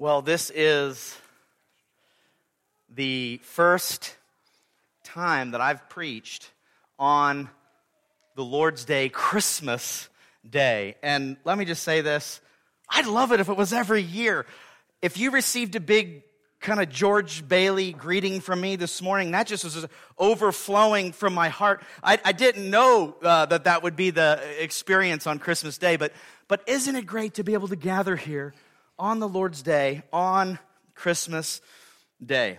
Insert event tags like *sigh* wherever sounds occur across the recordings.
Well, this is the first time that I've preached on the Lord's Day, Christmas Day. And let me just say this I'd love it if it was every year. If you received a big kind of George Bailey greeting from me this morning, that just was overflowing from my heart. I, I didn't know uh, that that would be the experience on Christmas Day, but, but isn't it great to be able to gather here on the Lord's Day, on Christmas Day?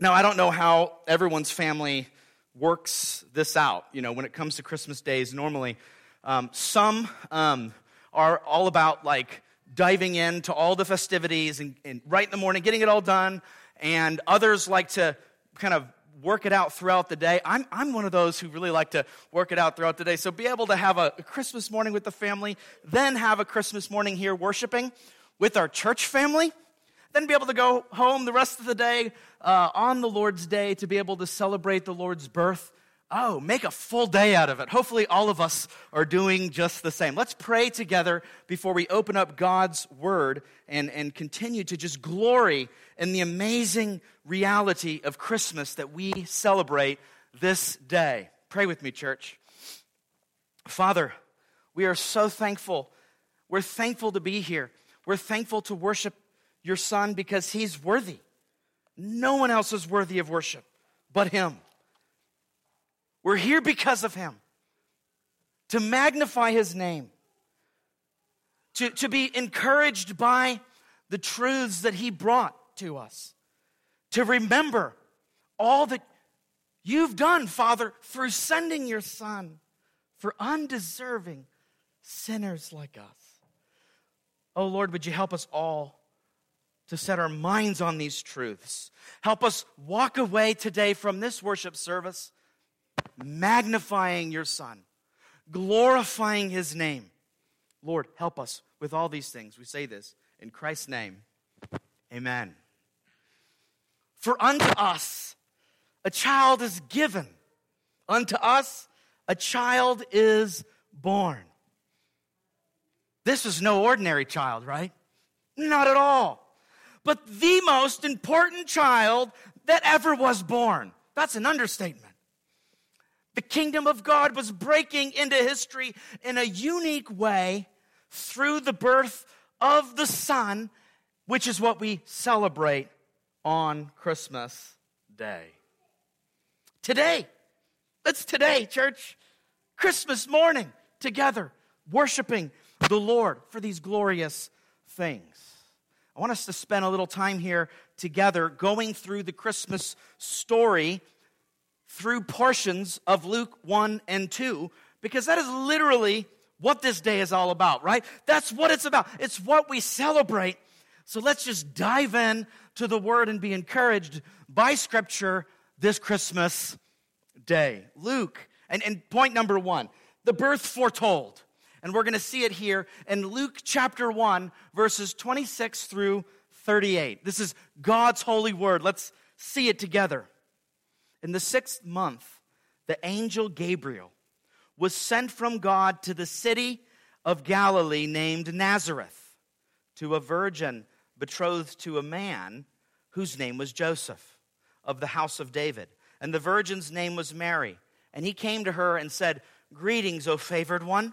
Now, I don't know how everyone's family works this out, you know, when it comes to Christmas days normally. Um, some um, are all about like diving into all the festivities and, and right in the morning, getting it all done. And others like to kind of work it out throughout the day. I'm, I'm one of those who really like to work it out throughout the day. So be able to have a, a Christmas morning with the family, then have a Christmas morning here worshiping with our church family, then be able to go home the rest of the day uh, on the Lord's day to be able to celebrate the Lord's birth Oh, make a full day out of it. Hopefully, all of us are doing just the same. Let's pray together before we open up God's word and, and continue to just glory in the amazing reality of Christmas that we celebrate this day. Pray with me, church. Father, we are so thankful. We're thankful to be here. We're thankful to worship your Son because he's worthy. No one else is worthy of worship but him. We're here because of him, to magnify his name, to, to be encouraged by the truths that he brought to us, to remember all that you've done, Father, through sending your Son for undeserving sinners like us. Oh Lord, would you help us all to set our minds on these truths? Help us walk away today from this worship service magnifying your Son, glorifying his name. Lord, help us with all these things. We say this in Christ's name. Amen. For unto us a child is given, unto us a child is born. This was no ordinary child, right? Not at all. But the most important child that ever was born. That's an understatement. The kingdom of God was breaking into history in a unique way through the birth of the Son, which is what we celebrate on Christmas Day. Today, it's today, church. Christmas morning, together, worshiping the Lord for these glorious things. I want us to spend a little time here together going through the Christmas story through portions of Luke 1 and 2 because that is literally what this day is all about, right? That's what it's about. It's what we celebrate. So let's just dive in to the word and be encouraged by scripture this Christmas day. Luke, and, and point number one, the birth foretold. And we're going to see it here in Luke chapter 1, verses 26 through 38. This is God's holy word. Let's see it together. In the sixth month, the angel Gabriel was sent from God to the city of Galilee named Nazareth to a virgin betrothed to a man whose name was Joseph of the house of David. And the virgin's name was Mary. And he came to her and said, Greetings, O favored one.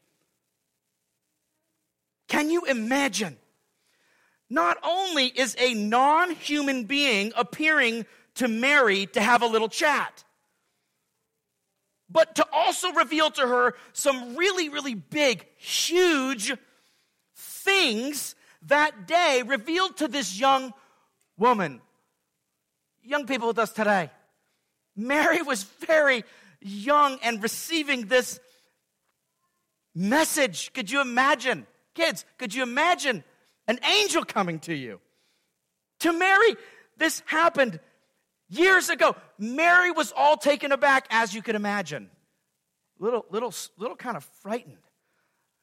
Can you imagine? Not only is a non human being appearing to Mary to have a little chat, but to also reveal to her some really, really big, huge things that day revealed to this young woman. Young people with us today. Mary was very young and receiving this message. Could you imagine? Kids, could you imagine an angel coming to you? To Mary, this happened years ago. Mary was all taken aback, as you could imagine. Little, little, little kind of frightened.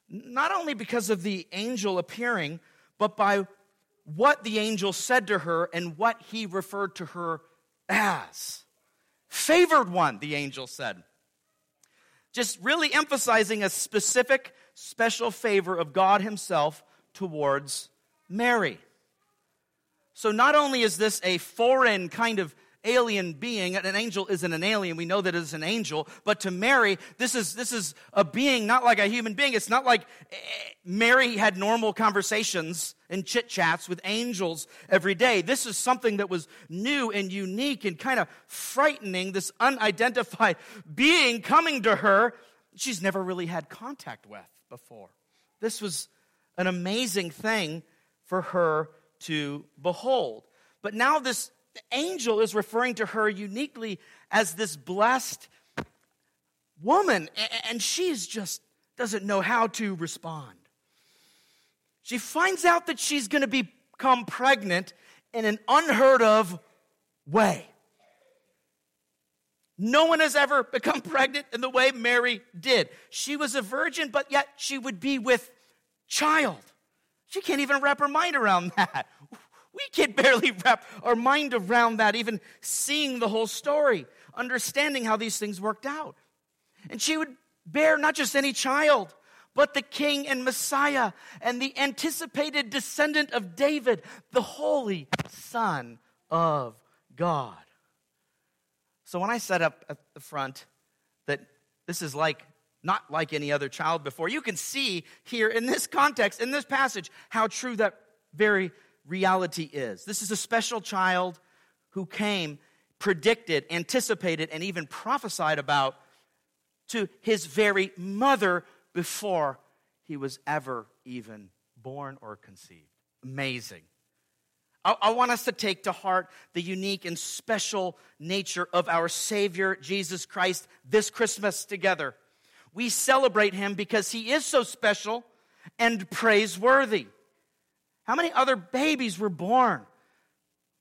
Not only because of the angel appearing, but by what the angel said to her and what he referred to her as. Favored one, the angel said. Just really emphasizing a specific, special favor of God Himself towards Mary. So, not only is this a foreign kind of alien being. An angel isn't an alien. We know that it's an angel. But to Mary, this is, this is a being not like a human being. It's not like eh, Mary had normal conversations and chit chats with angels every day. This is something that was new and unique and kind of frightening. This unidentified *laughs* being coming to her she's never really had contact with before. This was an amazing thing for her to behold. But now this angel is referring to her uniquely as this blessed woman, and she's just doesn't know how to respond. She finds out that she's going to become pregnant in an unheard of way. No one has ever become *laughs* pregnant in the way Mary did. She was a virgin, but yet she would be with child. She can't even wrap her mind around *laughs* that. We can't barely *laughs* wrap our mind around that, even seeing the whole story, understanding how these things worked out. And she would bear not just any child, but the king and Messiah and the anticipated descendant of David, the holy Son of God. So when I set up at the front that this is like not like any other child before, you can see here in this context, in this passage, how true that very reality is. This is a special child who came, predicted, anticipated, and even prophesied about to his very mother before he was ever even born or conceived. Amazing. I, I, want us to take to heart the unique and special nature of our Savior, Jesus Christ, this Christmas together. We celebrate him because he is so special and praiseworthy. How many other babies were born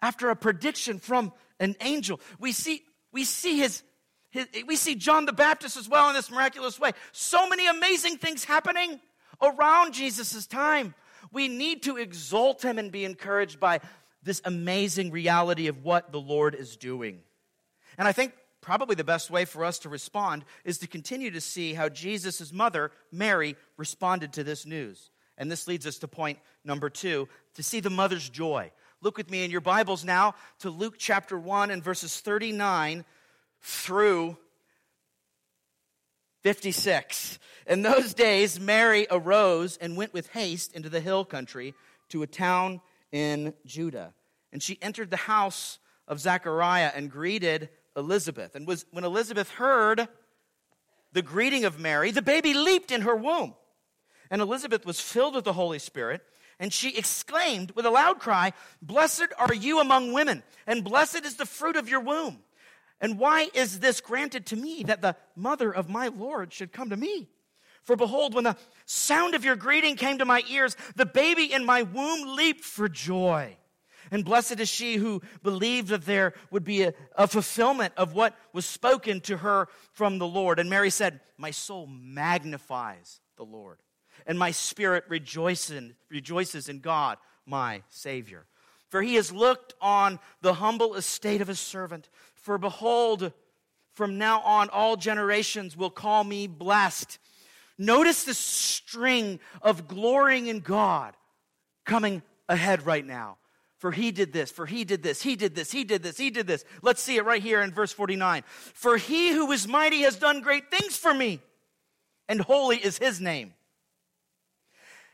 after a prediction from an angel? We see, we see his, his we see John the Baptist as well in this miraculous way. So many amazing things happening around Jesus' time. We need to exalt him and be encouraged by this amazing reality of what the Lord is doing. And I think probably the best way for us to respond is to continue to see how Jesus' mother, Mary, responded to this news. And this leads us to point number two to see the mother's joy. Look with me in your Bibles now to Luke chapter 1 and verses 39 through 56. In those days, Mary arose and went with haste into the hill country to a town in Judah. And she entered the house of Zechariah and greeted Elizabeth. And was, when Elizabeth heard the greeting of Mary, the baby leaped in her womb. And Elizabeth was filled with the Holy Spirit, and she exclaimed with a loud cry, Blessed are you among women, and blessed is the fruit of your womb. And why is this granted to me that the mother of my Lord should come to me? For behold, when the sound of your greeting came to my ears, the baby in my womb leaped for joy. And blessed is she who believed that there would be a, a, fulfillment of what was spoken to her from the Lord. And Mary said, My soul magnifies the Lord and my spirit rejoices, rejoices in God, my Savior. For he has looked on the humble estate of his servant. For behold, From now on, all generations will call me blessed. Notice the string of glorying in God coming ahead right now. For he did this, for he did this, he did this, he did this, he did this. Let's see it right here in verse 49. For he who is mighty has done great things for me, and holy is his name.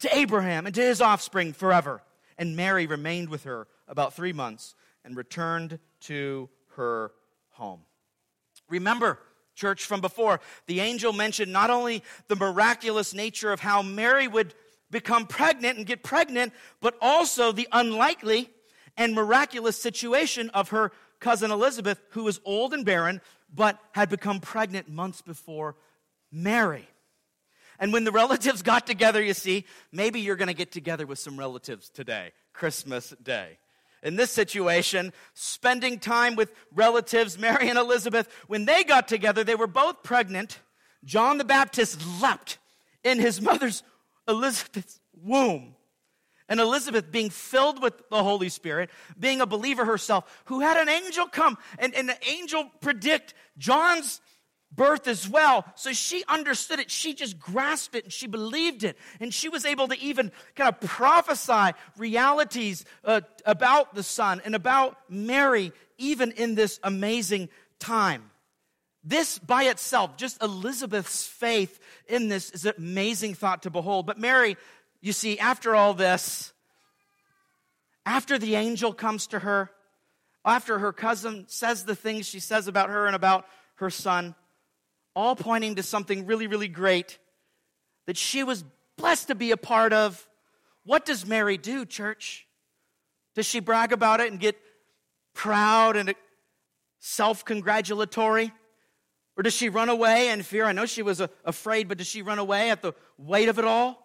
to Abraham and to his offspring forever. And Mary remained with her about three months and returned to her home. Remember, church, from before, the angel mentioned not only the miraculous nature of how Mary would become pregnant and get pregnant, but also the unlikely and miraculous situation of her cousin Elizabeth, who was old and barren, but had become pregnant months before Mary. And when the relatives got together, you see, maybe you're going to get together with some relatives today, Christmas Day. In this situation, spending time with relatives, Mary and Elizabeth, when they got together, they were both pregnant. John the Baptist leapt in his mother's Elizabeth's womb. And Elizabeth, being filled with the Holy Spirit, being a believer herself, who had an angel come and, and the angel predict John's birth as well. So she understood it. She just grasped it and she believed it. And she was able to even kind of prophesy realities uh, about the Son and about Mary, even in this amazing time. This by itself, just Elizabeth's faith in this is an amazing thought to behold. But Mary, you see, after all this, after the angel comes to her, after her cousin says the things she says about her and about her son, all pointing to something really, really great that she was blessed to be a part of. What does Mary do, church? Does she brag about it and get proud and self congratulatory? Or does she run away in fear? I know she was afraid, but does she run away at the weight of it all?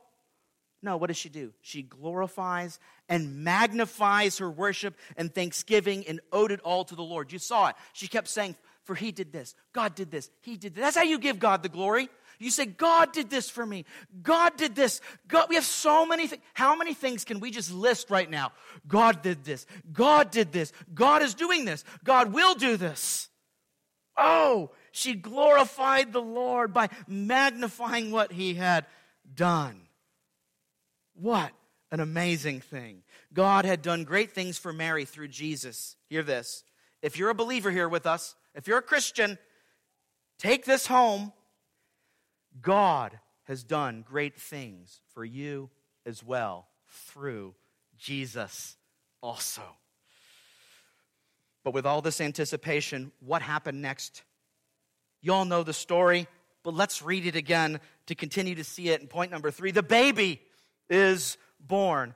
No, what does she do? She glorifies and magnifies her worship and thanksgiving and owed it all to the Lord. You saw it. She kept saying, for he did this. God did this. He did this. That's how you give God the glory. You say, God did this for me. God did this. God, we have so many things. How many things can we just list right now? God did this. God did this. God is doing this. God will do this. Oh, she glorified the Lord by magnifying what he had done. What an amazing thing. God had done great things for Mary through Jesus. Hear this. If you're a believer here with us, if you're a Christian, take this home. God has done great things for you as well through Jesus also. But with all this anticipation, what happened next? You all know the story, but let's read it again to continue to see it. In point number three, the baby is born.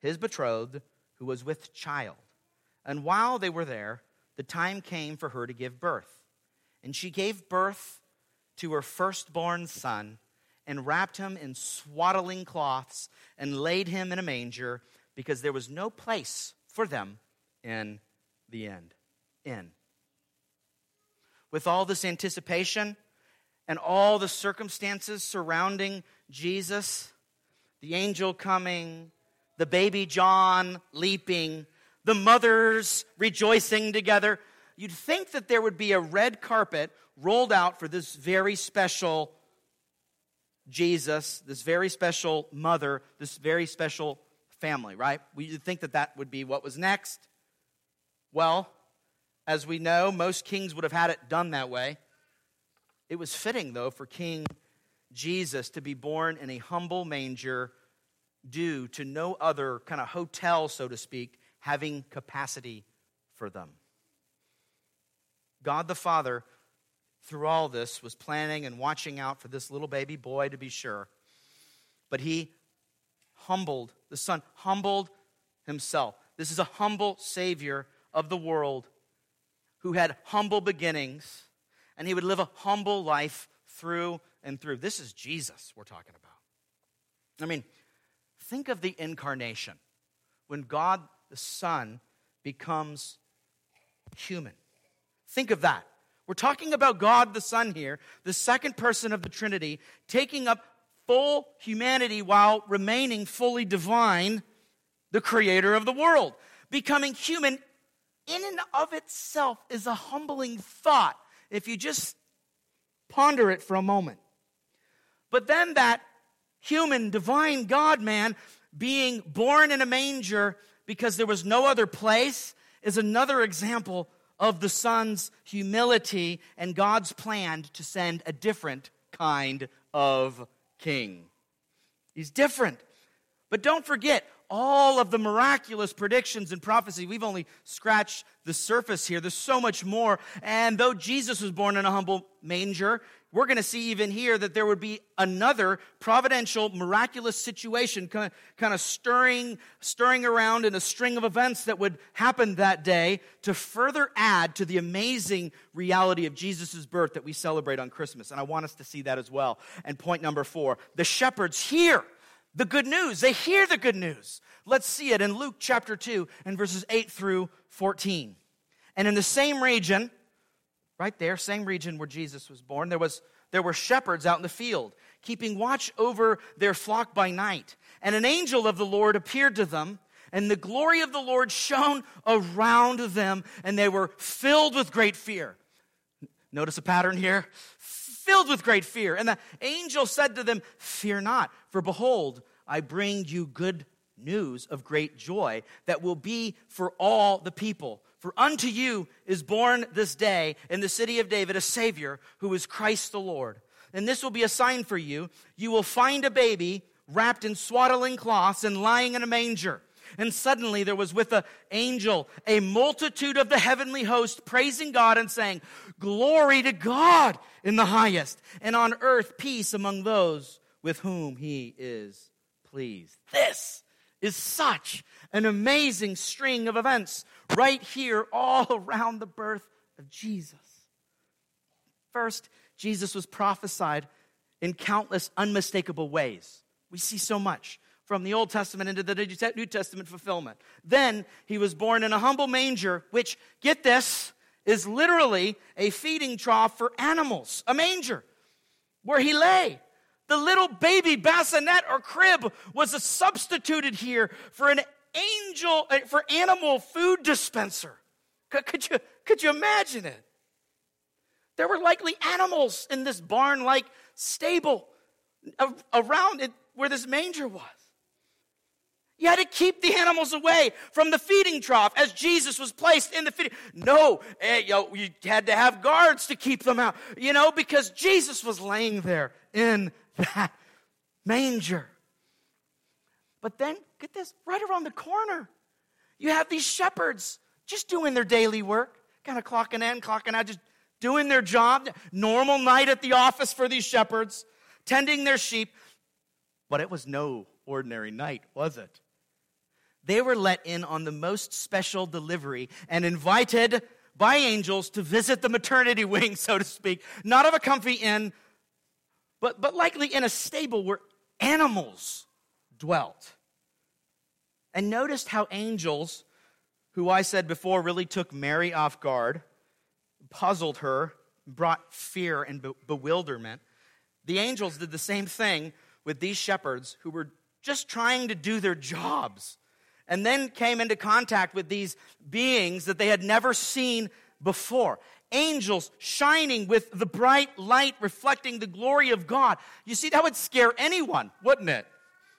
his betrothed, who was with child. And while they were there, the time came for her to give birth. And she gave birth to her firstborn son, and wrapped him in swaddling cloths, and laid him in a manger, because there was no place for them in the end. In. With all this anticipation and all the circumstances surrounding Jesus, the angel coming, the baby John leaping, the mothers rejoicing together. You'd think that there would be a red carpet rolled out for this very special Jesus, this very special mother, this very special family, right? We'd think that that would be what was next. Well, as we know, most kings would have had it done that way. It was fitting, though, for King Jesus to be born in a humble manger due to no other kind of hotel, so to speak, having capacity for them. God the Father, through all this, was planning and watching out for this little baby boy to be sure. But he humbled, the Son humbled himself. This is a humble Savior of the world who had humble beginnings, and he would live a humble life through and through. This is Jesus we're talking about. I mean, think of the incarnation when God the Son becomes human. Think of that. We're talking about God the Son here, the second person of the Trinity, taking up full humanity while remaining fully divine, the creator of the world. Becoming human in and of itself is a humbling thought if you just ponder it for a moment. But then that human, divine God man being born in a manger because there was no other place is another example of the Son's humility and God's plan to send a different kind of king. He's different. But don't forget, all of the miraculous predictions and prophecy. We've only scratched the surface here. There's so much more. And though Jesus was born in a humble manger, we're going to see even here that there would be another providential, miraculous situation kind of, stirring, stirring around in a string of events that would happen that day to further add to the amazing reality of Jesus' birth that we celebrate on Christmas. And I want us to see that as well. And point number four the shepherds hear the good news. They hear the good news. Let's see it in Luke chapter 2 and verses 8 through 14. And in the same region, right there, same region where Jesus was born, there, was, there were shepherds out in the field, keeping watch over their flock by night. And an angel of the Lord appeared to them, and the glory of the Lord shone around them, and they were filled with great fear. Notice a pattern here? Filled with great fear. And the angel said to them, Fear not, for behold, I bring you good news of great joy that will be for all the people. For unto you is born this day in the city of David a Savior who is Christ the Lord. And this will be a sign for you. You will find a baby wrapped in swaddling cloths and lying in a manger. And suddenly there was with the angel a multitude of the heavenly host praising God and saying, Glory to God in the highest, and on earth peace among those with whom he is pleased. This is such an amazing string of events right here, all *laughs* around the birth of Jesus. First, Jesus was prophesied in countless unmistakable ways. We see so much from the Old Testament into the New Testament fulfillment. Then he was born in a humble manger, which, get this, is literally a feeding trough for animals, a manger where he lay. The little baby bassinet or crib was substituted here for an angel, uh, for animal food dispenser. Could, you, could you imagine it? There were likely animals in this barn like stable around it where this manger was. You had to keep the animals away from the feeding trough as Jesus was placed in the feeding. No, eh, you, you had to have guards to keep them out, you know, because Jesus was laying there in that manger. But then, get this, right around the corner, you have these shepherds just doing their daily work, kind of clocking in, clocking out, just doing their job. Normal night at the office for these shepherds, tending their sheep. But it was no ordinary night, was it? They were let in on the most special delivery and invited by angels to visit the maternity *laughs* wing, so to speak, not of a comfy inn, but, but likely in a stable where animals dwelt. And noticed how angels, who I said before really took Mary off guard, puzzled her, brought fear and be- bewilderment. The angels did the same thing with these shepherds who were just trying to do their jobs and then came into contact with these beings that they had never seen before angels shining with the bright light reflecting the glory of God. You see, that would scare anyone, wouldn't it?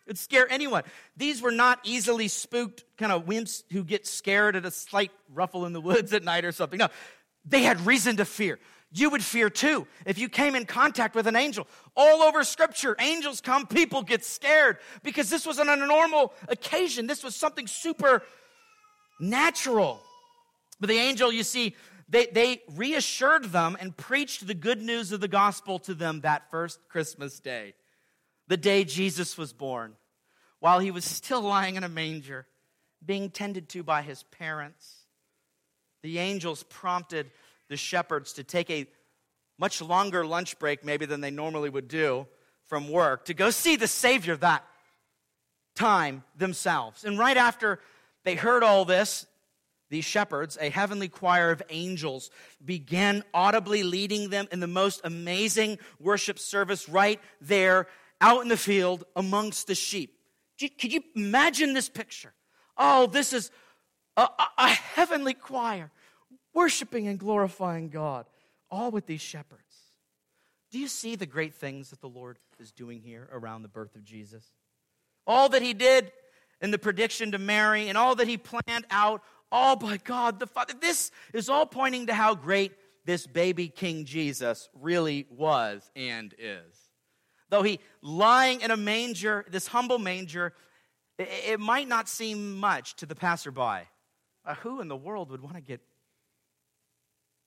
It'd scare anyone. These were not easily spooked kind of wimps who get scared at a slight ruffle in the woods at night or something. No, they had reason to fear. you would fear too if you came in contact with an angel. All over scripture, angels come, people get scared because this wasn't a normal occasion. This was something super natural. But the angel, you see, they, they reassured them and preached the good news of the gospel to them that first Christmas day, the day Jesus was born, while he was still lying in a manger, being tended to by his parents. The angels prompted the shepherds to take a much longer lunch break, maybe than they normally would do from work, to go see the Savior that time themselves. And right after they heard all this, these shepherds, a heavenly choir of angels, began audibly leading them in the most amazing worship service right there out in the field amongst the sheep. Could you imagine this picture? Oh, this is a, a, a heavenly choir worshiping and glorifying God, all with these shepherds. Do you see the great things that the Lord is doing here around the birth of Jesus? All that he did in the prediction to Mary and all that he planned out, all by God the Father. This is all pointing to how great this baby King Jesus really was and is. Though he lying in a manger, this humble manger, it, might not seem much to the passerby. Uh, who in the world would want to get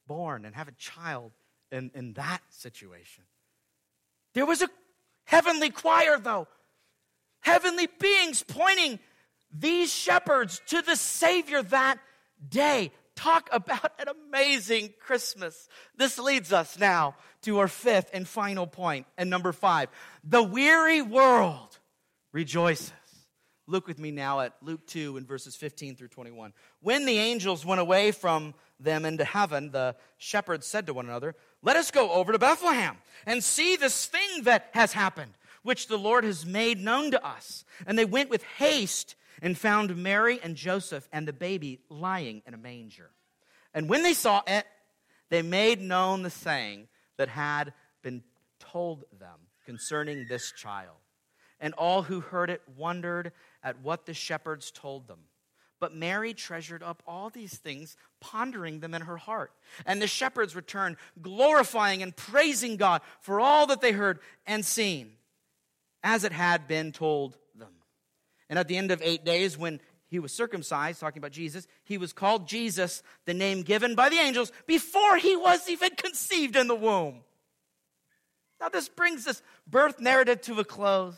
born and have a child in, in that situation. There was a heavenly choir, though, heavenly beings pointing these shepherds to the Savior that day. Talk about an amazing Christmas. This leads us now to our fifth and final point, and number five. The weary world rejoices. Look with me now at Luke 2 in verses 15 through 21. When the angels went away from them into heaven, the shepherds said to one another, Let us go over to Bethlehem and see this thing that has happened, which the Lord has made known to us. And they went with haste and found Mary and Joseph and the baby lying in a manger. And when they saw it, they made known the saying that had been told them concerning this child. And all who heard it wondered at what the shepherds told them. But Mary treasured up all these things, pondering them in her heart. And the shepherds returned, glorifying and praising God for all that they heard and seen, as it had been told. And at the end of eight days, when he was circumcised, talking about Jesus, he was called Jesus, the name given by the angels, before he was even *laughs* conceived in the womb. Now, this brings this birth narrative to a close.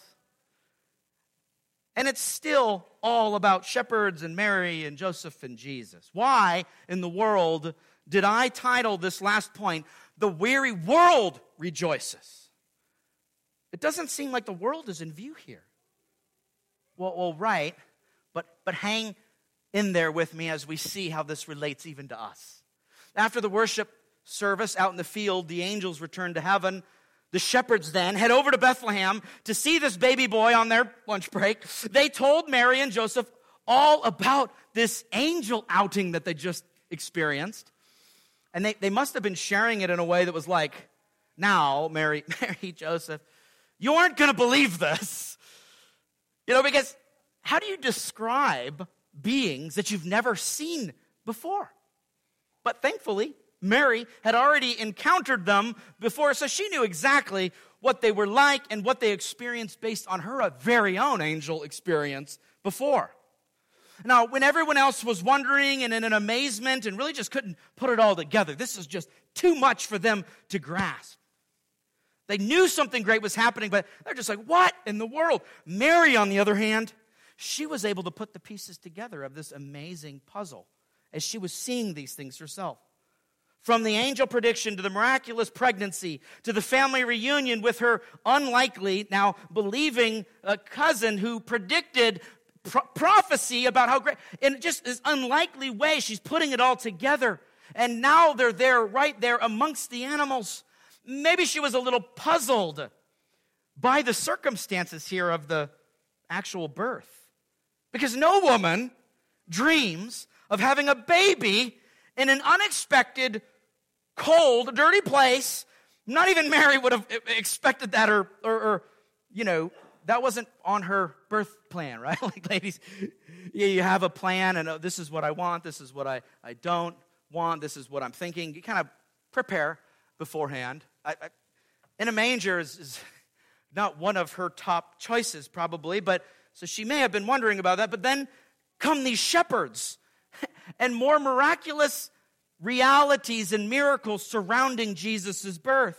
And it's still all about shepherds and Mary and Joseph and Jesus. Why in the world did I title this last point, The Weary World Rejoices? It doesn't seem like the world is in view here. Well, well right, but, but hang in there with me as we see how this relates even to us. After the worship service out in the field, the angels returned to heaven the shepherds then head over to Bethlehem to see this baby boy on their lunch break. They told Mary and Joseph all about this angel outing that they just experienced. And they, they must have been sharing it in a way that was like, now, Mary, *laughs* Mary, Joseph, you aren't going to believe this. You know, because how do you describe beings that you've never seen before? But thankfully, Mary had already encountered them before, so she knew exactly what they were like and what they experienced based on her uh, very own angel experience before. Now, when everyone else was wondering and in an amazement and really just couldn't put it all together, this is just too much for them to grasp. They knew something great was happening, but they're just like, what in the world? Mary, on the other hand, she was able to put the pieces together of this amazing puzzle as she was seeing these things herself. From the angel prediction to the miraculous pregnancy to the family reunion with her unlikely, now believing uh, cousin who predicted pro- prophecy about how great, in just this unlikely way, she's putting it all together. And now they're there, right there amongst the animals. Maybe she was a little puzzled by the circumstances here of the actual birth. Because no woman dreams of having a baby in an unexpected cold, dirty place. Not even Mary would have expected that, or, or, or you know, that wasn't on her birth plan, *laughs* right? like, ladies, yeah, you have a plan, and oh, this is what I want, this is what I, I don't want, this is what I'm thinking. You kind of prepare beforehand. I, I, in a manger is, is not one of her top choices, probably, but so she may have been wondering about that. But then come these shepherds *laughs* and more miraculous realities and miracles surrounding Jesus' birth.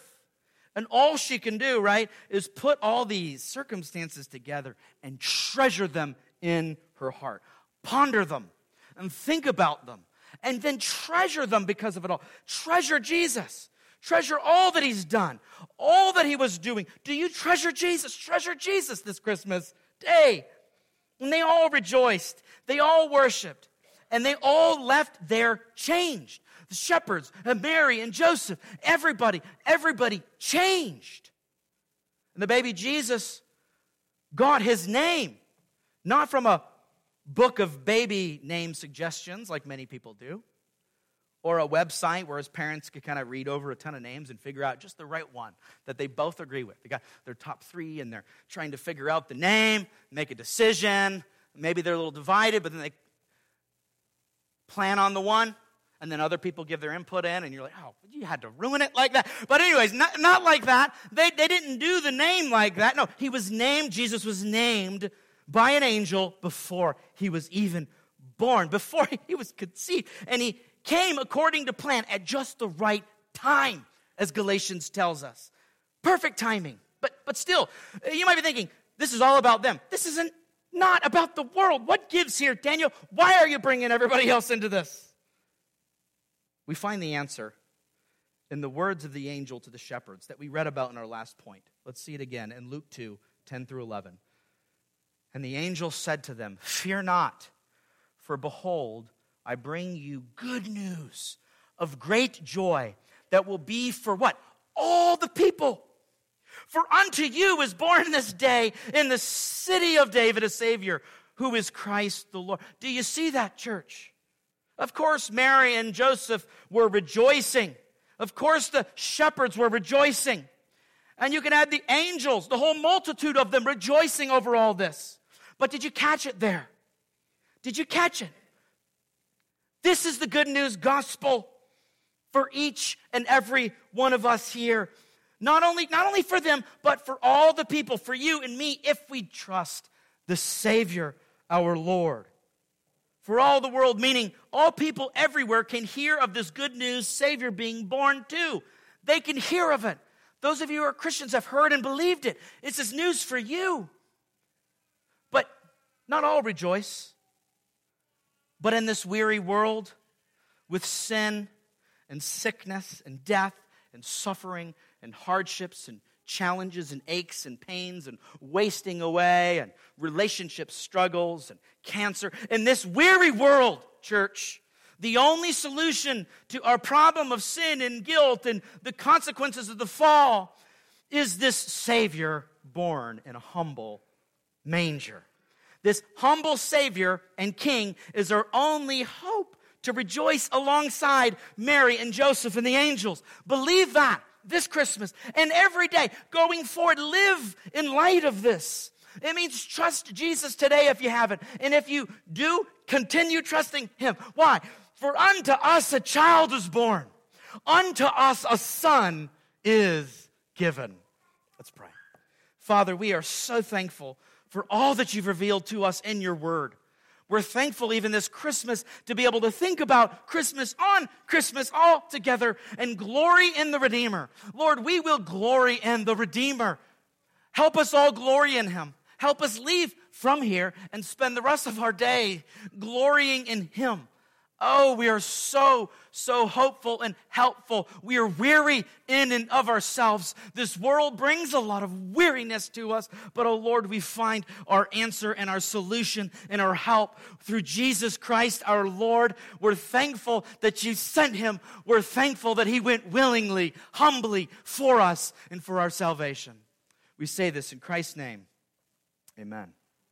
And all she can do, right, is put all these circumstances together and treasure them in her heart. Ponder them and think about them and then treasure them because of it all. Treasure Jesus. Treasure all that he's done, all that he was doing. Do you treasure Jesus? Treasure Jesus this Christmas day. And they all rejoiced, they all worshiped, and they all left there changed. The shepherds, and Mary and Joseph, everybody, everybody changed. And the baby Jesus got his name, not from a book of baby name suggestions like many people do or a website where his parents could kind of read over a ton of names and figure out just the right one that they both agree with. They got their top three and they're trying to figure out the name, make a decision. Maybe they're a little divided, but then they plan on the one. And then other people give their input in, and you're like, oh, you had to ruin it like that. But, anyways, not, not like that. They, they didn't do the name like that. No, he was named, Jesus was named by an angel before he was even born, before he was conceived. And he, came according to plan at just the right time, as Galatians tells us. Perfect timing. But, but still, you might be thinking, this is all about them. This isn't not about the world. What gives here, Daniel? Why are you bringing everybody else into this? We find the answer in the words of the angel to the shepherds that we read about in our last point. Let's see it again in Luke 2 10 through 11. And the angel said to them, Fear not, for behold, I bring you good news of great joy that will be for what? All the people. For unto you is born this day in the city of David a Savior who is Christ the Lord. Do you see that, church? Of course, Mary and Joseph were rejoicing. Of course, the shepherds were rejoicing. And you can add the angels, the whole multitude of them rejoicing over all this. But did you catch it there? Did you catch it? This is the good news gospel for each and every one of us here. Not only, not only for them, but for all the people, for you and me, if we trust the Savior, our Lord. For all the world, meaning all people everywhere, can hear of this good news Savior being born too. They can hear of it. Those of you who are Christians have heard and believed it. It's this news for you. But not all rejoice. But in this weary world, with sin and sickness and death and suffering and hardships and challenges and aches and pains and wasting away and relationship struggles and cancer, in this weary world, church, the only solution to our problem of sin and guilt and the consequences of the fall is this Savior born in a humble manger. This humble Savior and King is our only hope to rejoice alongside Mary and Joseph and the angels. Believe that this Christmas and every day going forward. Live in light of this. It means trust Jesus today if you haven't. And if you do, continue trusting Him. Why? For unto us a child is born, unto us a son is given. Let's pray. Father, we are so thankful for all that you've revealed to us in your word. We're thankful even this Christmas to be able to think about Christmas on Christmas all together and glory in the Redeemer. Lord, we will glory in the Redeemer. Help us all glory in him. Help us leave from here and spend the rest of our day glorying in him. Oh, we are so, so hopeful and helpful. We are weary in and of ourselves. This world brings a lot of weariness to us, but oh Lord, we find our answer and our solution and our help through Jesus Christ our Lord. We're thankful that you sent him. We're thankful that he went willingly, humbly for us and for our salvation. We say this in Christ's name. Amen.